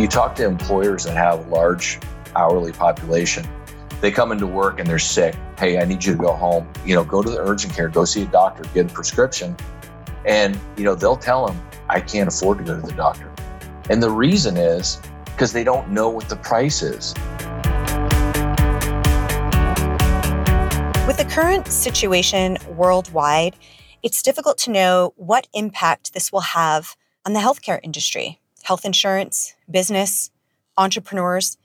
You talk to employers that have large hourly population. They come into work and they're sick. Hey, I need you to go home. You know, go to the urgent care, go see a doctor, get a prescription. And, you know, they'll tell them, I can't afford to go to the doctor. And the reason is because they don't know what the price is. With the current situation worldwide, it's difficult to know what impact this will have on the healthcare industry, health insurance, business, entrepreneurs,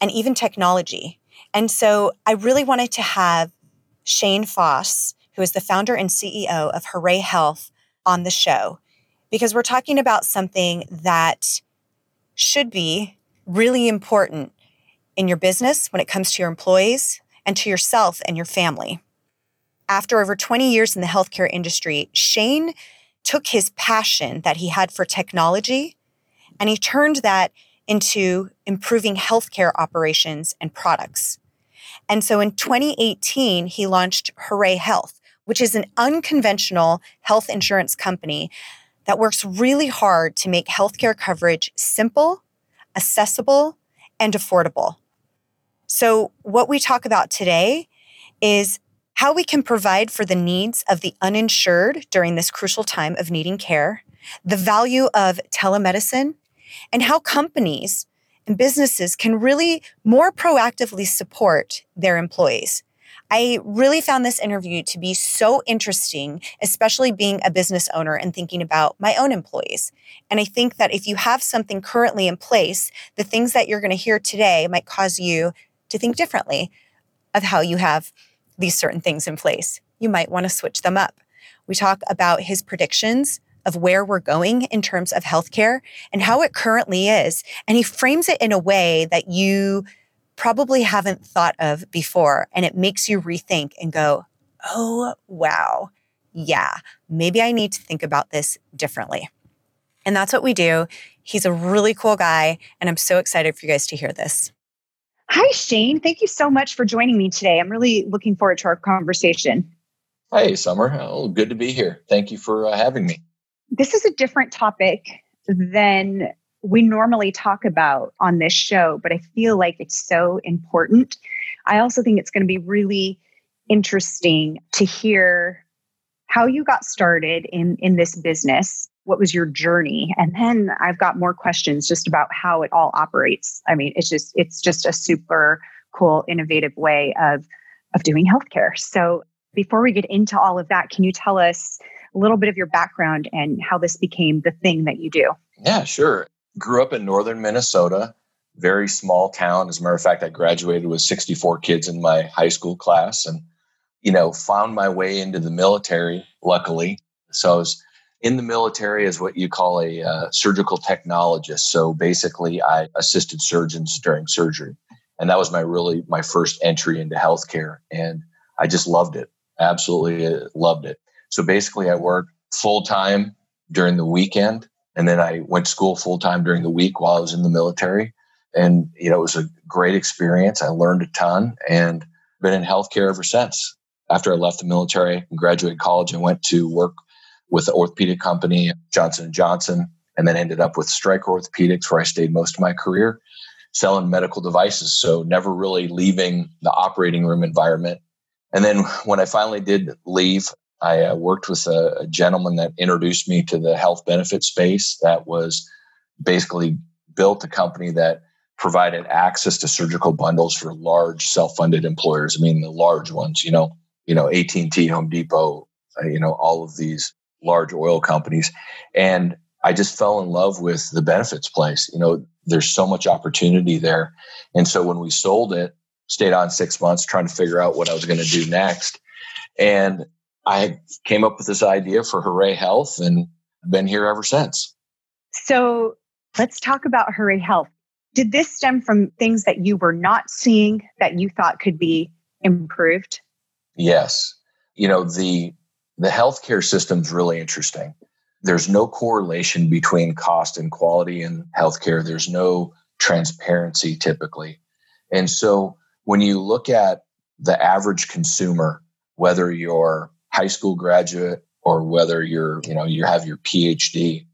and even technology. And so I really wanted to have Shane Foss, who is the founder and CEO of Hooray Health, on the show because we're talking about something that should be really important in your business when it comes to your employees and to yourself and your family. After over 20 years in the healthcare industry, Shane took his passion that he had for technology and he turned that into improving healthcare operations and products. And so in 2018, he launched Hooray Health, which is an unconventional health insurance company that works really hard to make healthcare coverage simple, accessible, and affordable. So, what we talk about today is how we can provide for the needs of the uninsured during this crucial time of needing care, the value of telemedicine, and how companies and businesses can really more proactively support their employees. I really found this interview to be so interesting, especially being a business owner and thinking about my own employees. And I think that if you have something currently in place, the things that you're going to hear today might cause you to think differently of how you have these certain things in place. You might want to switch them up. We talk about his predictions of where we're going in terms of healthcare and how it currently is. And he frames it in a way that you probably haven't thought of before. And it makes you rethink and go, oh, wow. Yeah, maybe I need to think about this differently. And that's what we do. He's a really cool guy. And I'm so excited for you guys to hear this. Hi, Shane. Thank you so much for joining me today. I'm really looking forward to our conversation. Hey, Summer. Oh, good to be here. Thank you for uh, having me. This is a different topic than we normally talk about on this show, but I feel like it's so important. I also think it's going to be really interesting to hear how you got started in in this business. What was your journey? And then i've got more questions just about how it all operates. I mean it's just it's just a super cool innovative way of of doing healthcare. So before we get into all of that can you tell us a little bit of your background and how this became the thing that you do yeah sure grew up in northern minnesota very small town as a matter of fact i graduated with 64 kids in my high school class and you know found my way into the military luckily so i was in the military as what you call a uh, surgical technologist. So basically, I assisted surgeons during surgery, and that was my really my first entry into healthcare, and I just loved it. Absolutely uh, loved it. So basically, I worked full time during the weekend, and then I went to school full time during the week while I was in the military. And you know, it was a great experience. I learned a ton, and been in healthcare ever since. After I left the military and graduated college, I went to work with the orthopedic company Johnson & Johnson and then ended up with Stryker Orthopedics where I stayed most of my career selling medical devices so never really leaving the operating room environment and then when I finally did leave I uh, worked with a, a gentleman that introduced me to the health benefit space that was basically built a company that provided access to surgical bundles for large self-funded employers i mean the large ones you know you know AT&T Home Depot uh, you know all of these large oil companies. And I just fell in love with the benefits place. You know, there's so much opportunity there. And so when we sold it, stayed on six months trying to figure out what I was going to do next. And I came up with this idea for Hooray Health and been here ever since. So let's talk about Hooray Health. Did this stem from things that you were not seeing that you thought could be improved? Yes. You know, the the healthcare system's really interesting. There's no correlation between cost and quality in healthcare. There's no transparency typically. And so when you look at the average consumer, whether you're high school graduate or whether you're, you know, you have your PhD,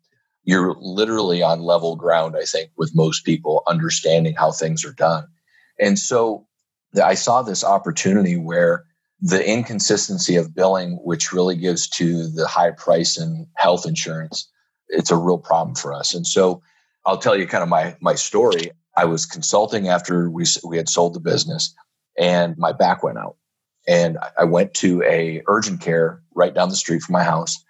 you're literally on level ground, I think, with most people understanding how things are done. And so I saw this opportunity where the inconsistency of billing, which really gives to the high price in health insurance, it's a real problem for us. And so I'll tell you kind of my my story. I was consulting after we we had sold the business, and my back went out, and I went to a urgent care right down the street from my house,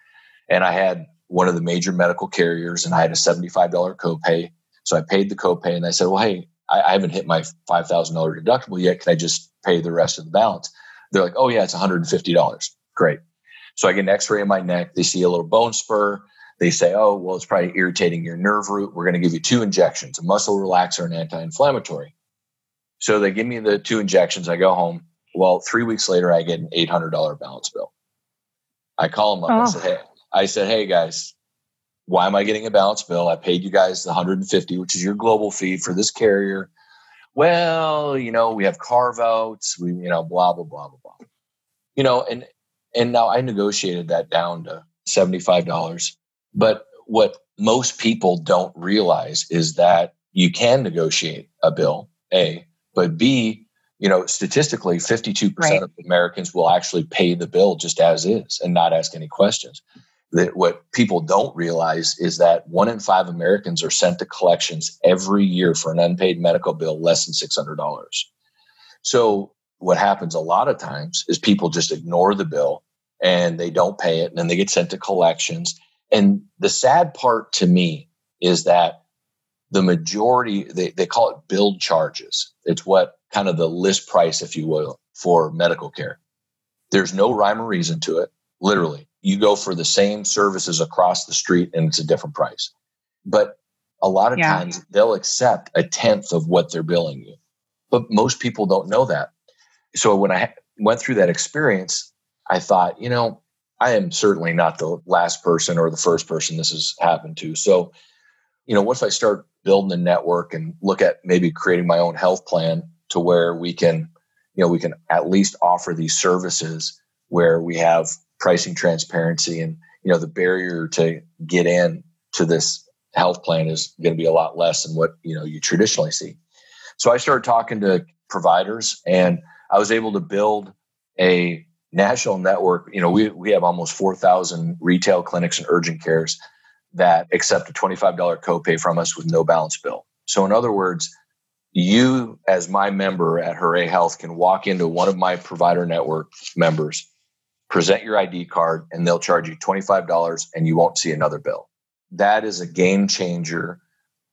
and I had one of the major medical carriers, and I had a seventy five dollar copay. So I paid the copay, and I said, "Well, hey, I, I haven't hit my five thousand dollar deductible yet. Can I just pay the rest of the balance?" They're like, "Oh yeah, it's one hundred and fifty dollars." Great. So I get an X-ray of my neck. They see a little bone spur. They say, "Oh, well, it's probably irritating your nerve root. We're going to give you two injections: a muscle relaxer and anti-inflammatory." So they give me the two injections. I go home. Well, three weeks later, I get an eight hundred dollar balance bill. I call them up. Oh. I said, "Hey, I said, hey guys, why am I getting a balance bill? I paid you guys the 150, which is your global fee for this carrier. Well, you know, we have carve outs, we, you know, blah, blah, blah, blah, blah. You know, and and now I negotiated that down to $75. But what most people don't realize is that you can negotiate a bill, A, but B, you know, statistically, 52% right. of Americans will actually pay the bill just as is and not ask any questions that what people don't realize is that one in five Americans are sent to collections every year for an unpaid medical bill less than $600. So, what happens a lot of times is people just ignore the bill and they don't pay it and then they get sent to collections. And the sad part to me is that the majority, they, they call it billed charges. It's what kind of the list price, if you will, for medical care. There's no rhyme or reason to it, literally you go for the same services across the street and it's a different price. But a lot of yeah. times they'll accept a tenth of what they're billing you. But most people don't know that. So when I went through that experience, I thought, you know, I am certainly not the last person or the first person this has happened to. So, you know, what if I start building a network and look at maybe creating my own health plan to where we can, you know, we can at least offer these services where we have pricing transparency and you know the barrier to get in to this health plan is going to be a lot less than what you know you traditionally see. So i started talking to providers and i was able to build a national network. You know we, we have almost 4000 retail clinics and urgent cares that accept a $25 copay from us with no balance bill so in other words you as my member at hooray health can walk into one of my provider network members present your ID card, and they'll charge you $25 and you won't see another bill. That is a game changer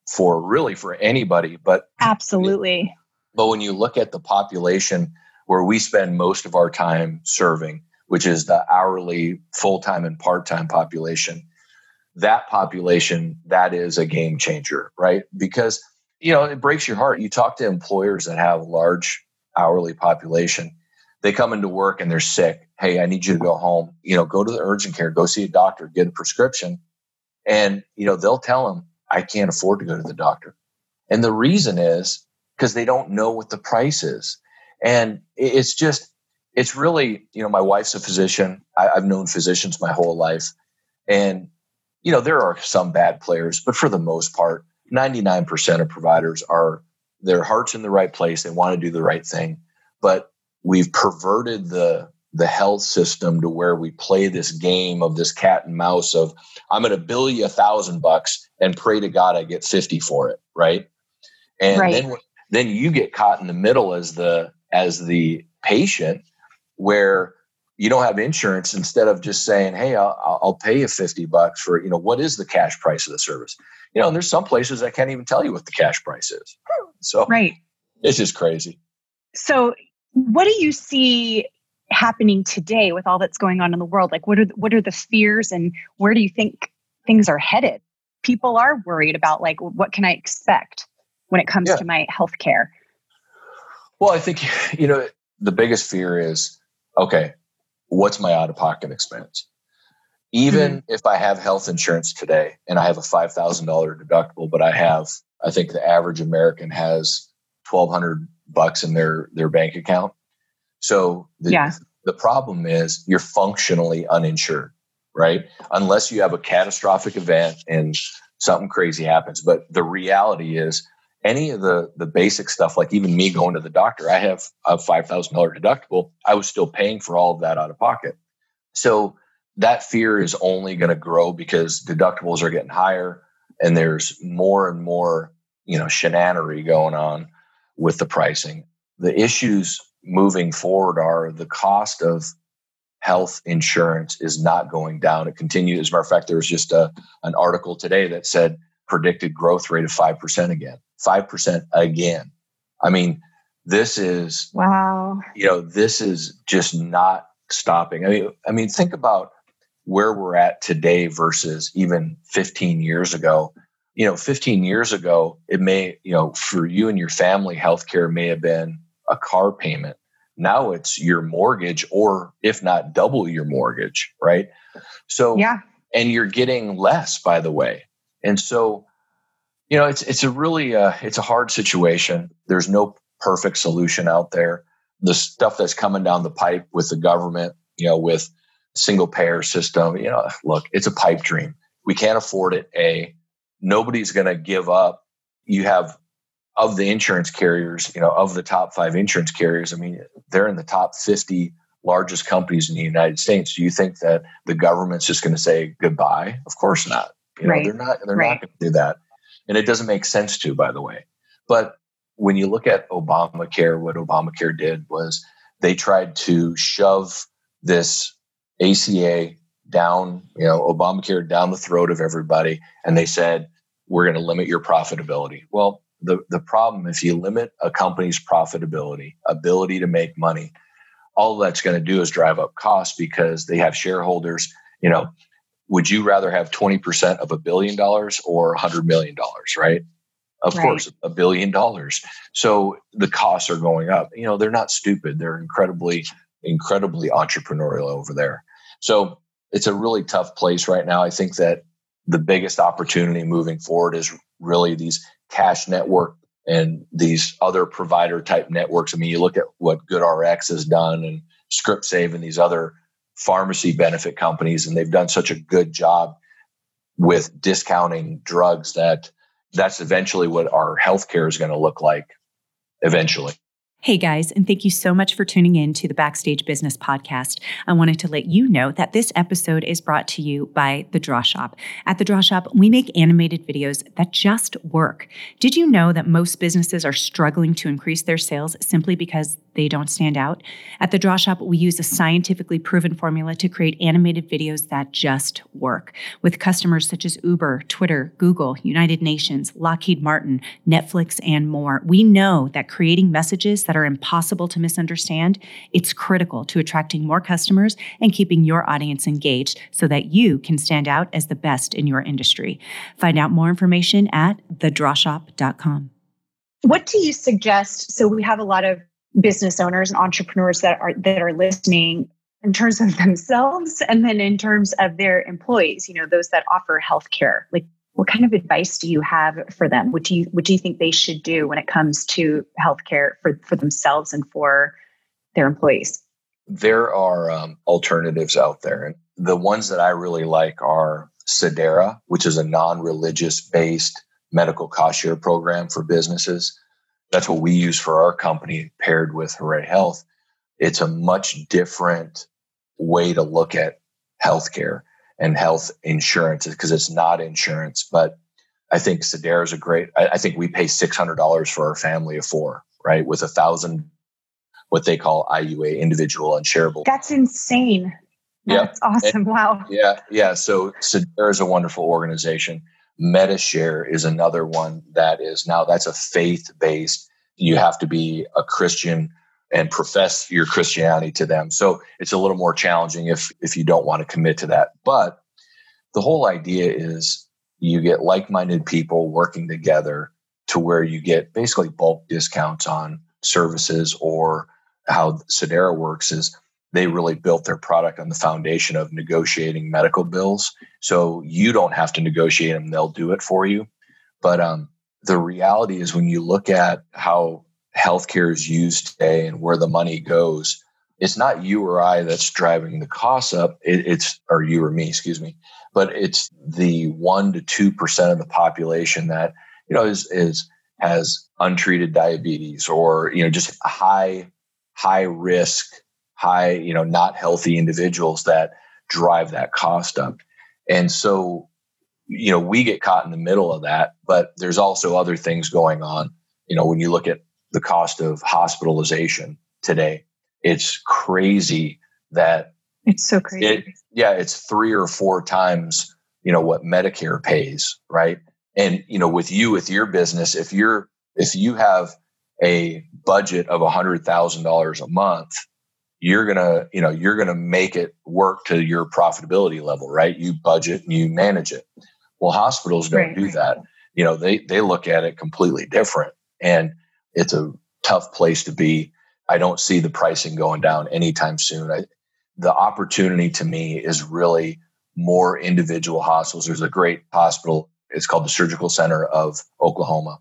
for really for anybody. But absolutely. But when you look at the population where we spend most of our time serving, which is the hourly, full time, and part time population, that population, that is a game changer, right? Because, you know, it breaks your heart. You talk to employers that have a large hourly population they come into work and they're sick. Hey, I need you to go home. You know, go to the urgent care, go see a doctor, get a prescription. And, you know, they'll tell them, I can't afford to go to the doctor. And the reason is because they don't know what the price is. And it's just, it's really, you know, my wife's a physician. I, I've known physicians my whole life. And, you know, there are some bad players, but for the most part, 99% of providers are their heart's in the right place. They want to do the right thing. But we've perverted the the health system to where we play this game of this cat and mouse of I'm going to bill you a thousand bucks and pray to God I get 50 for it. Right. And right. then, then you get caught in the middle as the, as the patient where you don't have insurance instead of just saying, Hey, I'll, I'll pay you 50 bucks for, you know, what is the cash price of the service? You know, and there's some places that can't even tell you what the cash price is. So right. it's just crazy. So what do you see happening today with all that's going on in the world? Like, what are what are the fears, and where do you think things are headed? People are worried about like, what can I expect when it comes yeah. to my health care? Well, I think you know the biggest fear is okay, what's my out of pocket expense? Even mm-hmm. if I have health insurance today and I have a five thousand dollar deductible, but I have, I think the average American has twelve hundred bucks in their their bank account. So the, yeah. the problem is you're functionally uninsured, right? Unless you have a catastrophic event and something crazy happens. But the reality is, any of the the basic stuff, like even me going to the doctor, I have a five thousand dollar deductible. I was still paying for all of that out of pocket. So that fear is only going to grow because deductibles are getting higher, and there's more and more you know shenanery going on with the pricing. The issues moving forward are the cost of health insurance is not going down. It continues. As a matter of fact, there was just a, an article today that said predicted growth rate of 5% again. 5% again. I mean, this is wow. You know, this is just not stopping. I mean, I mean, think about where we're at today versus even 15 years ago. You know, 15 years ago, it may, you know, for you and your family, healthcare may have been a car payment. Now it's your mortgage, or if not double your mortgage, right? So, yeah. And you're getting less, by the way. And so, you know, it's it's a really uh, it's a hard situation. There's no perfect solution out there. The stuff that's coming down the pipe with the government, you know, with single payer system, you know, look, it's a pipe dream. We can't afford it. A nobody's going to give up. You have of the insurance carriers, you know, of the top five insurance carriers, I mean, they're in the top 50 largest companies in the United States. Do you think that the government's just going to say goodbye? Of course not. You know, right. they're not they're right. not going to do that. And it doesn't make sense to, by the way. But when you look at Obamacare, what Obamacare did was they tried to shove this ACA down, you know, Obamacare down the throat of everybody. And they said, we're going to limit your profitability. Well, the, the problem if you limit a company's profitability, ability to make money, all that's going to do is drive up costs because they have shareholders. You know, would you rather have 20% of a billion dollars or a hundred million dollars, right? Of right. course, a billion dollars. So the costs are going up. You know, they're not stupid. They're incredibly, incredibly entrepreneurial over there. So it's a really tough place right now. I think that the biggest opportunity moving forward is really these cash network and these other provider type networks. I mean, you look at what GoodRx has done and ScriptSave and these other pharmacy benefit companies, and they've done such a good job with discounting drugs that that's eventually what our healthcare is going to look like eventually. Hey guys, and thank you so much for tuning in to the Backstage Business Podcast. I wanted to let you know that this episode is brought to you by The Draw Shop. At The Draw Shop, we make animated videos that just work. Did you know that most businesses are struggling to increase their sales simply because they don't stand out? At The Draw Shop, we use a scientifically proven formula to create animated videos that just work. With customers such as Uber, Twitter, Google, United Nations, Lockheed Martin, Netflix, and more, we know that creating messages that are impossible to misunderstand, it's critical to attracting more customers and keeping your audience engaged so that you can stand out as the best in your industry. Find out more information at thedrawshop.com. What do you suggest? So we have a lot of business owners and entrepreneurs that are that are listening in terms of themselves and then in terms of their employees, you know, those that offer healthcare. Like what kind of advice do you have for them? What do you what do you think they should do when it comes to healthcare for for themselves and for their employees? There are um, alternatives out there, and the ones that I really like are Sedera, which is a non-religious based medical cost share program for businesses. That's what we use for our company, paired with Hooray Health. It's a much different way to look at healthcare and health insurance because it's not insurance. But I think Sedera is a great. I, I think we pay six hundred dollars for our family of four, right? With a thousand, what they call IUA, individual and shareable. That's insane. That's yeah. awesome. And, wow. Yeah, yeah. So Sedera is a wonderful organization. Medi-Share is another one that is now that's a faith based. You have to be a Christian and profess your Christianity to them. So it's a little more challenging if if you don't want to commit to that. But the whole idea is you get like-minded people working together to where you get basically bulk discounts on services or how Sedera works is they really built their product on the foundation of negotiating medical bills. So you don't have to negotiate them, they'll do it for you. But um, the reality is when you look at how healthcare is used today and where the money goes, it's not you or I that's driving the costs up. It, it's or you or me, excuse me, but it's the one to two percent of the population that you know is is has untreated diabetes or you know just high high risk high you know not healthy individuals that drive that cost up. And so you know we get caught in the middle of that but there's also other things going on. You know when you look at the cost of hospitalization today it's crazy that it's so crazy. it, yeah it's three or four times you know what medicare pays right? And you know with you with your business if you're if you have a budget of a hundred thousand dollars a month you're gonna you know you're gonna make it work to your profitability level right? You budget and you manage it. Well hospitals don't right, do right. that. You know they they look at it completely different and it's a tough place to be. I don't see the pricing going down anytime soon. I, the opportunity to me is really more individual hospitals. There's a great hospital it's called the surgical center of oklahoma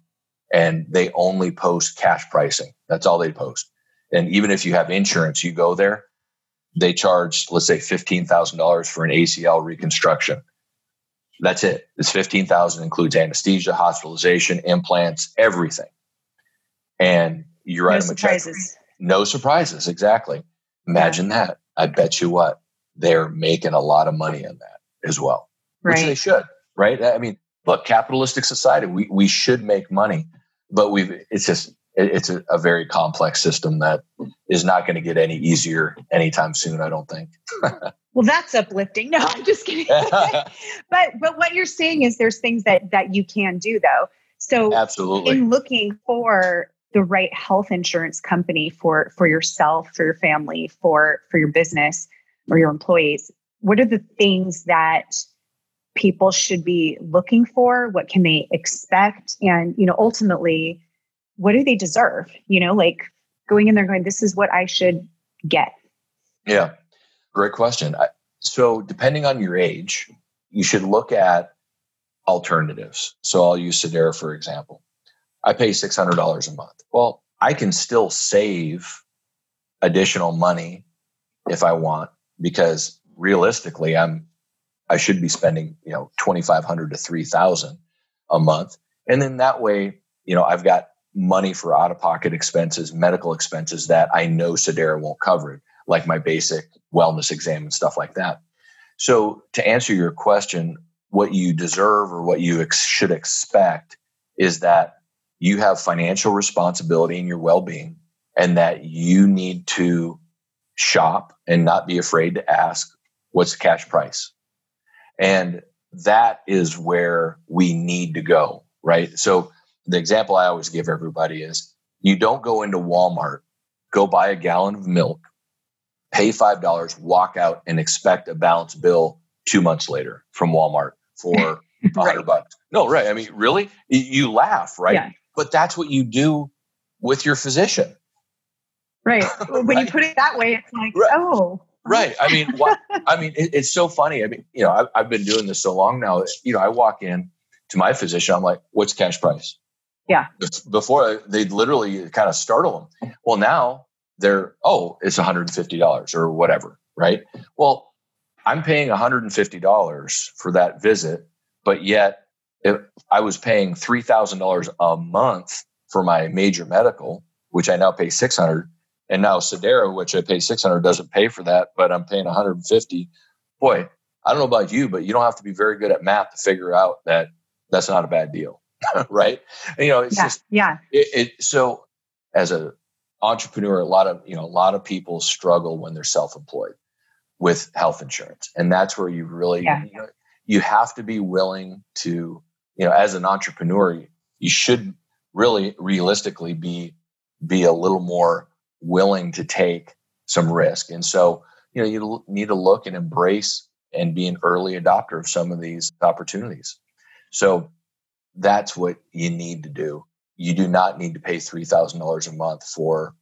and they only post cash pricing. That's all they post and even if you have insurance, you go there, they charge, let's say, $15,000 for an ACL reconstruction. That's it. It's 15,000 includes anesthesia, hospitalization, implants, everything. And you write no them surprises. No surprises. Exactly. Imagine yeah. that. I bet you what they're making a lot of money on that as well, right. which they should, right? I mean, look, capitalistic society, we, we should make money, but we've, it's just, it's a, a, very complex system that is not going to get any easier anytime soon. I don't think. well, that's uplifting. No, I'm just kidding. but but what you're saying is there's things that that you can do though. So absolutely, in looking for the right health insurance company for for yourself, for your family, for for your business or your employees, what are the things that people should be looking for? What can they expect? And you know, ultimately what do they deserve? You know, like going in there going, this is what I should get. Yeah, great question. So, depending on your age, you should look at alternatives. So, I'll use Sedera for example. I pay $600 a month. Well, I can still save additional money if I want because realistically I'm I should be spending, you know, 2500 to 3000 a month. And then that way, you know, I've got money for out of pocket expenses, medical expenses that I know Sedera won't cover, like my basic wellness exam and stuff like that. So, to answer your question, what you deserve or what you ex- should expect is that you have financial responsibility in your well being and that you need to shop and not be afraid to ask what's the cash price. And that is where we need to go, right? So, the example I always give everybody is you don't go into Walmart, go buy a gallon of milk, pay $5, walk out and expect a balance bill two months later from Walmart for a hundred right. bucks. No, right. I mean, really? You laugh, right? Yeah. But that's what you do with your physician. Right. When right. you put it that way, it's like, right. oh. Right. I mean, what, I mean, it, it's so funny. I mean, you know, I've, I've been doing this so long now. You know, I walk in to my physician. I'm like, "What's cash price?" Yeah. Before they'd literally kind of startle them. Well, now they're, oh, it's $150 or whatever, right? Well, I'm paying $150 for that visit, but yet if I was paying $3,000 a month for my major medical, which I now pay 600 and now Sedera, which I pay 600 doesn't pay for that, but I'm paying 150. Boy, I don't know about you, but you don't have to be very good at math to figure out that that's not a bad deal. right? You know, it's yeah, just yeah. It, it, so as a entrepreneur, a lot of you know a lot of people struggle when they're self-employed with health insurance, and that's where you really yeah. you, know, you have to be willing to you know as an entrepreneur you should really realistically be be a little more willing to take some risk and so you know you need to look and embrace and be an early adopter of some of these opportunities so that's what you need to do. You do not need to pay $3,000 a month for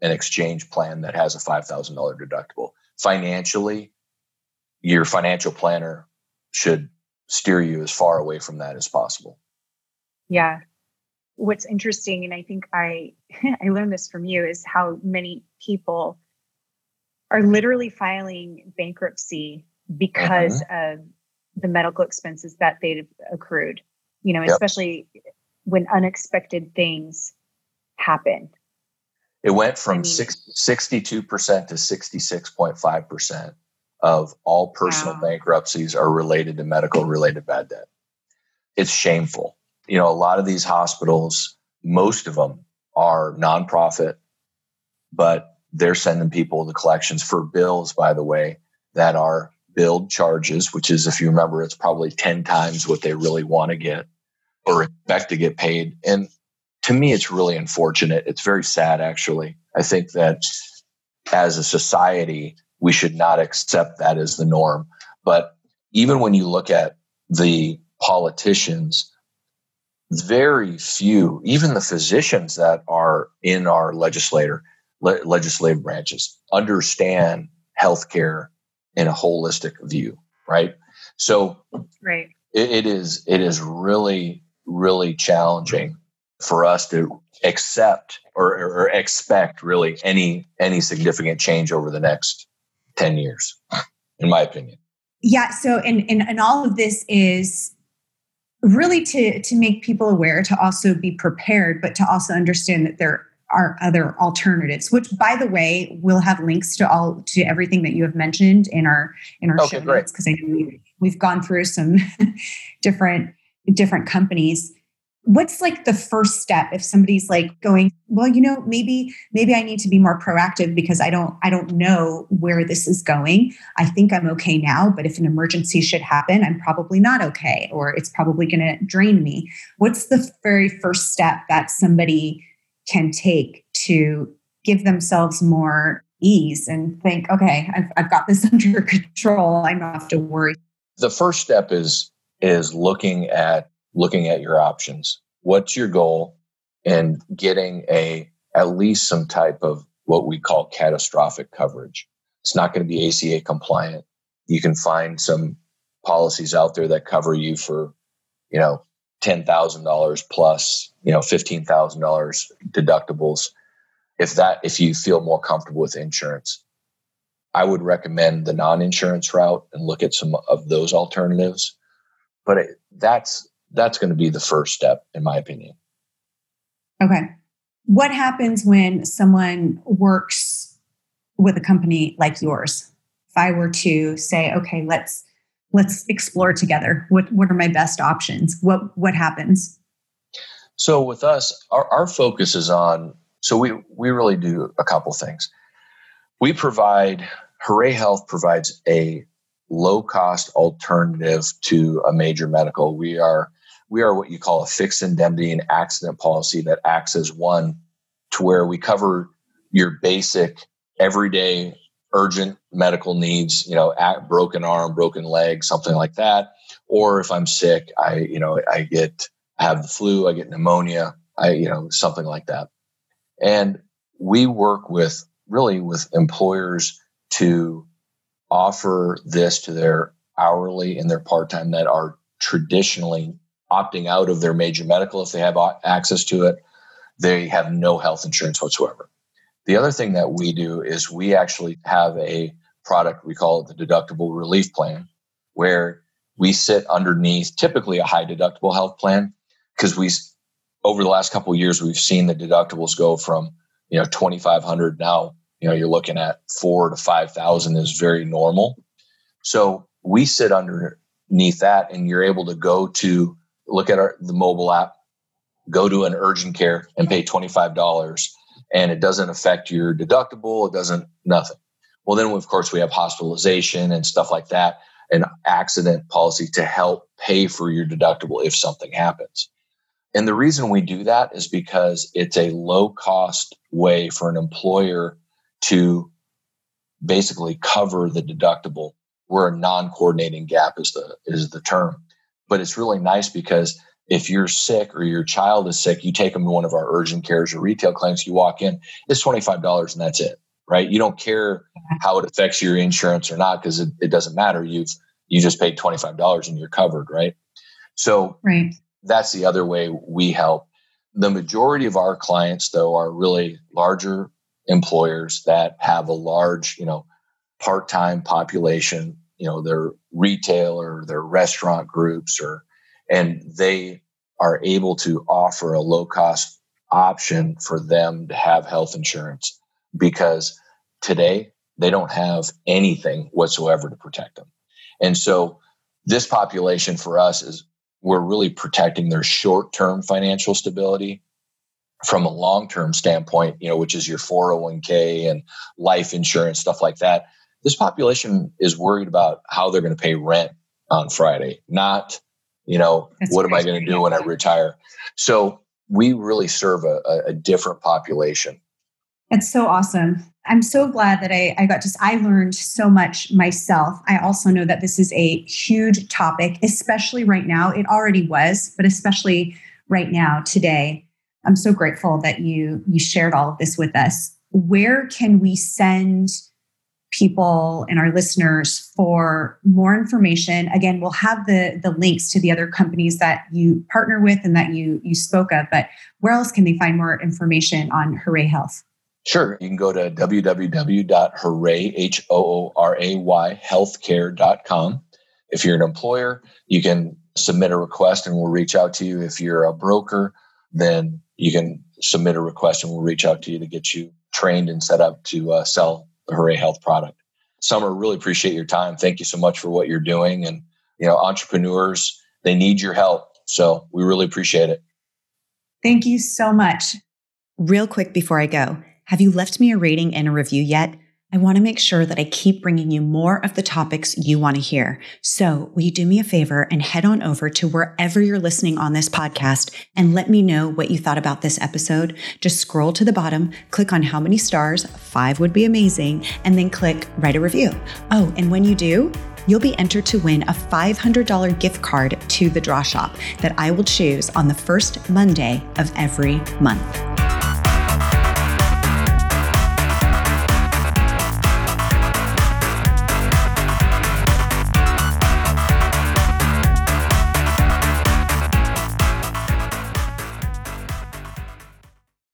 an exchange plan that has a $5,000 deductible. Financially, your financial planner should steer you as far away from that as possible. Yeah. What's interesting, and I think I I learned this from you, is how many people are literally filing bankruptcy because mm-hmm. of the medical expenses that they've accrued. You know, yep. especially when unexpected things happen. It went from I mean, 62% to 66.5% of all personal wow. bankruptcies are related to medical related bad debt. It's shameful. You know, a lot of these hospitals, most of them are nonprofit, but they're sending people to collections for bills, by the way, that are billed charges, which is, if you remember, it's probably 10 times what they really want to get or expect to get paid. And to me, it's really unfortunate. It's very sad, actually. I think that as a society, we should not accept that as the norm. But even when you look at the politicians, very few, even the physicians that are in our legislator, le- legislative branches, understand healthcare in a holistic view, right? So, right. It, it is it is really really challenging for us to accept or, or expect really any any significant change over the next 10 years in my opinion yeah so and, and and all of this is really to to make people aware to also be prepared but to also understand that there are other alternatives which by the way we'll have links to all to everything that you have mentioned in our in our okay, show notes because i know we've, we've gone through some different different companies. What's like the first step if somebody's like going well you know maybe maybe i need to be more proactive because i don't i don't know where this is going. I think i'm okay now but if an emergency should happen i'm probably not okay or it's probably going to drain me. What's the very first step that somebody can take to give themselves more ease and think okay i've, I've got this under control i don't have to worry the first step is is looking at looking at your options. What's your goal? And getting a at least some type of what we call catastrophic coverage. It's not going to be ACA compliant. You can find some policies out there that cover you for, you know, ten thousand dollars plus, you know, fifteen thousand dollars deductibles. If that, if you feel more comfortable with insurance, I would recommend the non-insurance route and look at some of those alternatives. But it, that's that's going to be the first step, in my opinion. Okay. What happens when someone works with a company like yours? If I were to say, okay, let's let's explore together. What what are my best options? What what happens? So with us, our, our focus is on so we we really do a couple things. We provide Hooray Health provides a low cost alternative to a major medical. We are we are what you call a fixed indemnity and accident policy that acts as one to where we cover your basic everyday urgent medical needs you know broken arm broken leg something like that or if i'm sick i you know i get have the flu i get pneumonia i you know something like that and we work with really with employers to offer this to their hourly and their part-time that are traditionally opting out of their major medical if they have access to it. They have no health insurance whatsoever. The other thing that we do is we actually have a product, we call it the deductible relief plan, where we sit underneath typically a high deductible health plan because we over the last couple years we've seen the deductibles go from you know 2500 now you know you're looking at 4 to 5000 is very normal so we sit underneath that and you're able to go to look at our, the mobile app, go to an urgent care and pay $25 and it doesn't affect your deductible. It doesn't, nothing. Well, then of course we have hospitalization and stuff like that, an accident policy to help pay for your deductible if something happens. And the reason we do that is because it's a low cost way for an employer to basically cover the deductible where a non-coordinating gap is the is the term but it's really nice because if you're sick or your child is sick, you take them to one of our urgent cares or retail clinics, you walk in, it's $25 and that's it, right? You don't care how it affects your insurance or not because it, it doesn't matter. You've, you just paid $25 and you're covered, right? So right. That's the other way we help. The majority of our clients, though, are really larger employers that have a large, you know, part-time population, you know, their retail or their restaurant groups or and they are able to offer a low cost option for them to have health insurance because today they don't have anything whatsoever to protect them. And so this population for us is we're really protecting their short-term financial stability from a long-term standpoint, you know, which is your 401k and life insurance stuff like that. This population is worried about how they're going to pay rent on Friday, not, you know, That's what am I going to do when I retire? So we really serve a, a different population. It's so awesome. I'm so glad that I, I got just, I learned so much myself. I also know that this is a huge topic, especially right now. It already was, but especially right now, today. I'm so grateful that you you shared all of this with us. Where can we send people and our listeners for more information? Again, we'll have the the links to the other companies that you partner with and that you you spoke of, but where else can they find more information on Hooray Health? Sure. You can go to www.hooray, H-O-O-R-A-Y, healthcare.com. If you're an employer, you can submit a request and we'll reach out to you. If you're a broker, then you can submit a request and we'll reach out to you to get you trained and set up to uh, sell the Hooray Health product. Summer, really appreciate your time. Thank you so much for what you're doing. And, you know, entrepreneurs, they need your help. So we really appreciate it. Thank you so much. Real quick before I go, have you left me a rating and a review yet? I want to make sure that I keep bringing you more of the topics you want to hear. So, will you do me a favor and head on over to wherever you're listening on this podcast and let me know what you thought about this episode? Just scroll to the bottom, click on how many stars, five would be amazing, and then click write a review. Oh, and when you do, you'll be entered to win a $500 gift card to the Draw Shop that I will choose on the first Monday of every month.